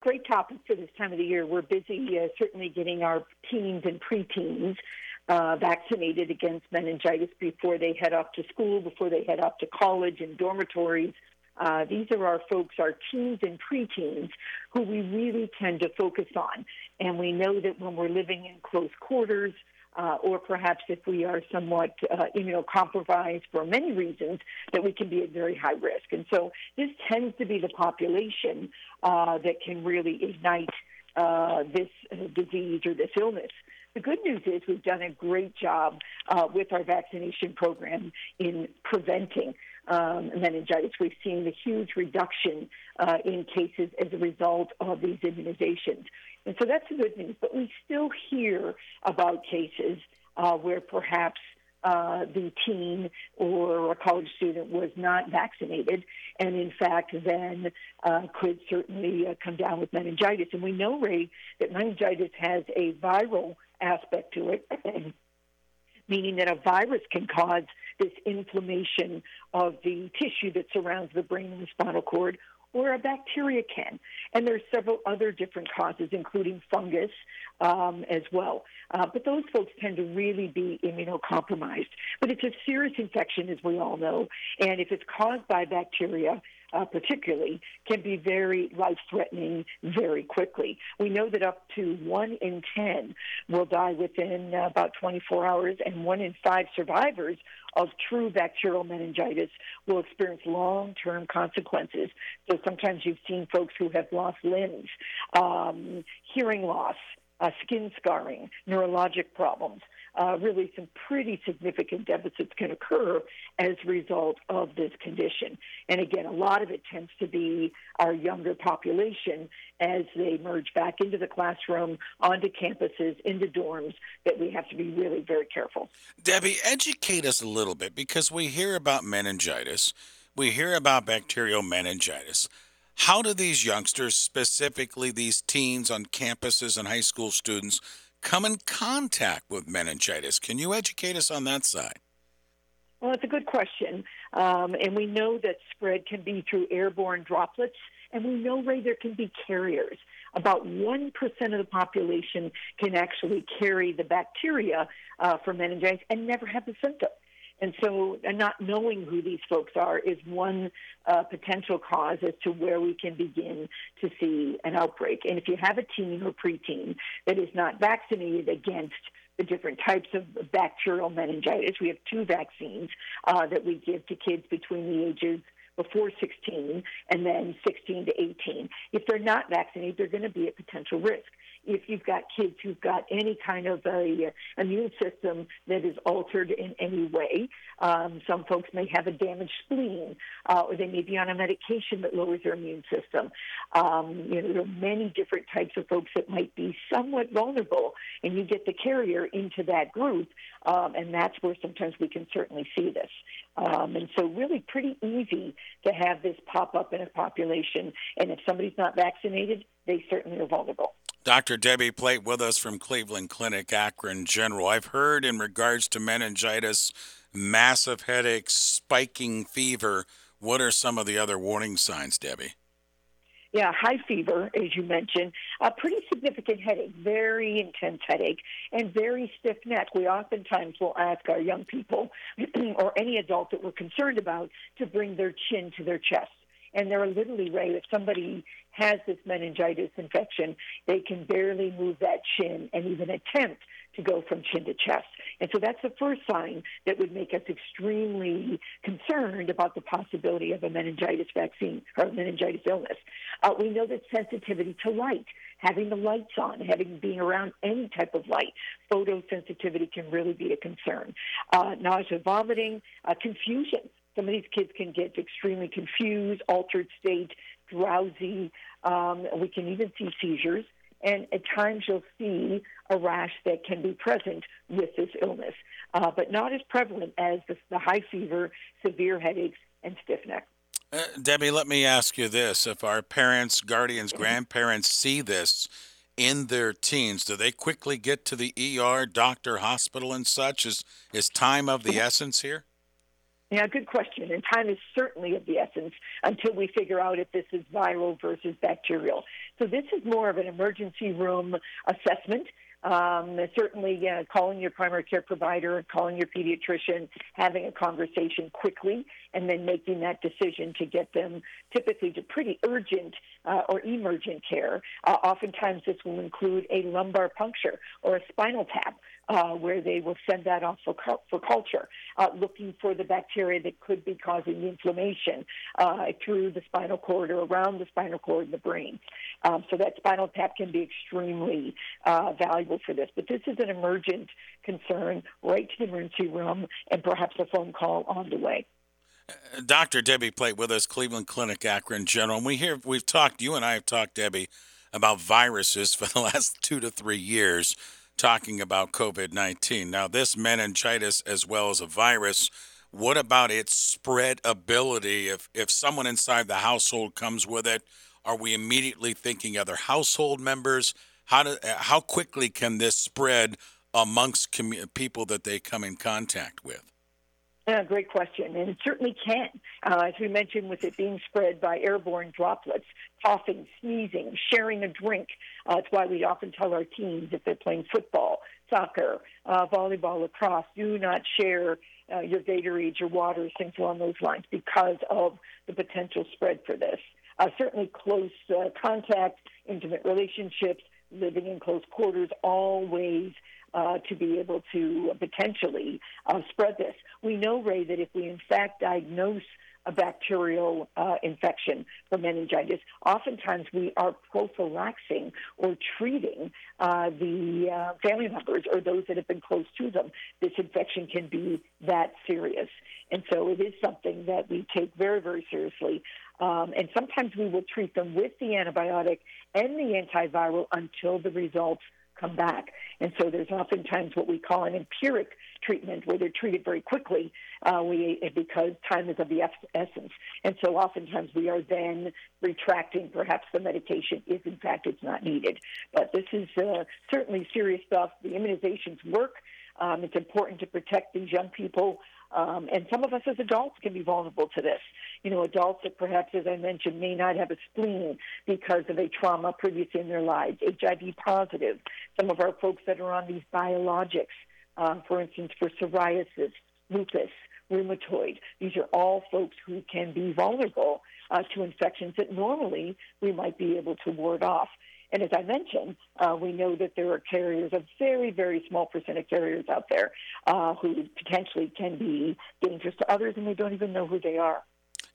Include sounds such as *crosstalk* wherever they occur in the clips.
great topic for this time of the year. We're busy uh, certainly getting our teens and preteens uh, vaccinated against meningitis before they head off to school, before they head off to college and dormitories. Uh, these are our folks, our teens and preteens, who we really tend to focus on. And we know that when we're living in close quarters, uh, or perhaps if we are somewhat uh, immunocompromised for many reasons, that we can be at very high risk. And so this tends to be the population uh, that can really ignite uh, this uh, disease or this illness. The good news is we've done a great job uh, with our vaccination program in preventing um, meningitis. We've seen a huge reduction uh, in cases as a result of these immunizations. And so that's the good news. But we still hear about cases uh, where perhaps uh, the teen or a college student was not vaccinated, and in fact, then uh, could certainly uh, come down with meningitis. And we know, Ray, that meningitis has a viral aspect to it, *clears throat* meaning that a virus can cause this inflammation of the tissue that surrounds the brain and the spinal cord, or a bacteria can. And there's several other different causes, including fungus um, as well. Uh, but those folks tend to really be immunocompromised. But it's a serious infection, as we all know. And if it's caused by bacteria, uh, particularly, can be very life threatening very quickly. We know that up to one in 10 will die within uh, about 24 hours, and one in five survivors of true bacterial meningitis will experience long term consequences. So sometimes you've seen folks who have lost limbs, um, hearing loss, uh, skin scarring, neurologic problems uh, really some pretty significant deficits can occur as a result of this condition. And again, a lot of it tends to be our younger population as they merge back into the classroom, onto campuses, into dorms, that we have to be really very careful. Debbie, educate us a little bit because we hear about meningitis, we hear about bacterial meningitis. How do these youngsters, specifically these teens on campuses and high school students, come in contact with meningitis? Can you educate us on that side? Well, it's a good question. Um, and we know that spread can be through airborne droplets, and we know, Ray, there can be carriers. About 1% of the population can actually carry the bacteria uh, for meningitis and never have the symptoms. And so, and not knowing who these folks are is one uh, potential cause as to where we can begin to see an outbreak. And if you have a teen or preteen that is not vaccinated against the different types of bacterial meningitis, we have two vaccines uh, that we give to kids between the ages before 16 and then 16 to 18. If they're not vaccinated, they're going to be at potential risk if you've got kids who've got any kind of a immune system that is altered in any way. Um, some folks may have a damaged spleen, uh, or they may be on a medication that lowers their immune system. Um, you know, there are many different types of folks that might be somewhat vulnerable, and you get the carrier into that group, um, and that's where sometimes we can certainly see this. Um, and so, really, pretty easy to have this pop up in a population. And if somebody's not vaccinated, they certainly are vulnerable. Dr. Debbie Plate with us from Cleveland Clinic, Akron General. I've heard in regards to meningitis, massive headaches, spiking fever. What are some of the other warning signs, Debbie? Yeah, high fever, as you mentioned, a pretty significant headache, very intense headache, and very stiff neck. We oftentimes will ask our young people *clears throat* or any adult that we're concerned about to bring their chin to their chest. And they're literally, right. if somebody has this meningitis infection, they can barely move that chin and even attempt to go from chin to chest. And so that's the first sign that would make us extremely concerned about the possibility of a meningitis vaccine or meningitis illness. Uh, we know that sensitivity to light, having the lights on, having being around any type of light, photosensitivity can really be a concern. Uh, nausea, vomiting, uh, confusion. Some of these kids can get extremely confused, altered state, drowsy. Um, we can even see seizures. And at times you'll see a rash that can be present with this illness, uh, but not as prevalent as the, the high fever, severe headaches, and stiff neck. Uh, Debbie, let me ask you this. If our parents, guardians, grandparents see this in their teens, do they quickly get to the ER, doctor, hospital, and such? Is, is time of the essence here? Yeah, good question. And time is certainly of the essence until we figure out if this is viral versus bacterial. So this is more of an emergency room assessment. Um, certainly, uh, calling your primary care provider, calling your pediatrician, having a conversation quickly, and then making that decision to get them typically to pretty urgent uh, or emergent care. Uh, oftentimes, this will include a lumbar puncture or a spinal tap uh, where they will send that off for, for culture, uh, looking for the bacteria that could be causing the inflammation uh, through the spinal cord or around the spinal cord in the brain. Um, so that spinal tap can be extremely uh, for this. But this is an emergent concern right to the emergency room and perhaps a phone call on the way. Dr. Debbie Plate with us, Cleveland Clinic Akron General. We hear we've talked, you and I have talked, Debbie, about viruses *laughs* for the last two to three years talking about COVID 19. Now, this meningitis, as well as a virus, what about its spread ability? If, if someone inside the household comes with it, are we immediately thinking other household members? How, do, how quickly can this spread amongst commu- people that they come in contact with? Yeah, great question. And it certainly can. Uh, as we mentioned, with it being spread by airborne droplets, coughing, sneezing, sharing a drink. Uh, it's why we often tell our teens if they're playing football, soccer, uh, volleyball, lacrosse, do not share uh, your Gatorade, your water, things along those lines because of the potential spread for this. Uh, certainly close uh, contact, intimate relationships, living in close quarters, all ways uh, to be able to potentially uh, spread this. We know, Ray, that if we in fact diagnose a bacterial uh, infection for meningitis, oftentimes we are prophylaxing or treating uh, the uh, family members or those that have been close to them. This infection can be that serious. And so it is something that we take very, very seriously. Um, and sometimes we will treat them with the antibiotic and the antiviral until the results come back. And so there's oftentimes what we call an empiric treatment where they're treated very quickly uh, we, because time is of the essence. And so oftentimes we are then retracting perhaps the medication if in fact it's not needed. But this is uh, certainly serious stuff. The immunizations work. Um, it's important to protect these young people. Um, and some of us as adults can be vulnerable to this. You know, adults that perhaps, as I mentioned, may not have a spleen because of a trauma previously in their lives, HIV positive, some of our folks that are on these biologics, uh, for instance, for psoriasis, lupus, rheumatoid. These are all folks who can be vulnerable uh, to infections that normally we might be able to ward off. And as I mentioned, uh, we know that there are carriers, a very, very small percent of carriers out there uh, who potentially can be dangerous to others and they don't even know who they are.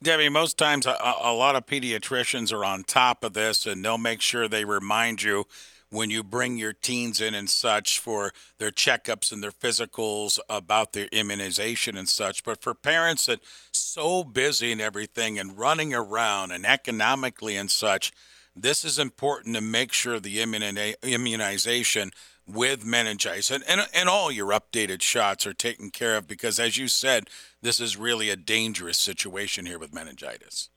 Debbie, most times a, a lot of pediatricians are on top of this and they'll make sure they remind you when you bring your teens in and such for their checkups and their physicals about their immunization and such. But for parents that so busy and everything and running around and economically and such, this is important to make sure the immunization with meningitis and, and, and all your updated shots are taken care of because, as you said, this is really a dangerous situation here with meningitis.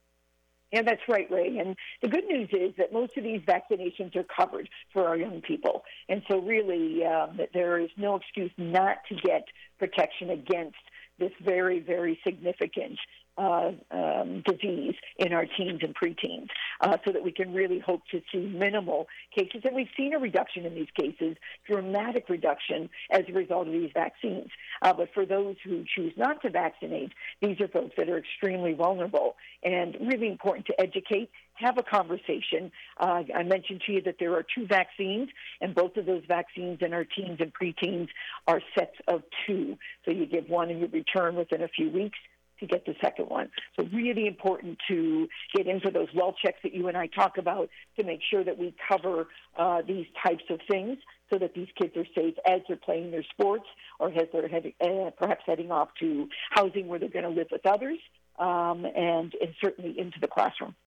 Yeah, that's right, Ray. And the good news is that most of these vaccinations are covered for our young people. And so, really, um, there is no excuse not to get protection against this very, very significant uh, um, disease in our teens and preteens uh, so that we can really hope to see minimal cases. And we've seen a reduction in these cases, dramatic reduction as a result of these vaccines. Uh, but for those who choose not to vaccinate, these are folks that are extremely vulnerable and really important to educate have a conversation. Uh, I mentioned to you that there are two vaccines, and both of those vaccines in our teens and preteens are sets of two. So you give one and you return within a few weeks to get the second one. So really important to get into those well checks that you and I talk about to make sure that we cover uh, these types of things so that these kids are safe as they're playing their sports or as they're heading, uh, perhaps heading off to housing where they're going to live with others um, and, and certainly into the classroom.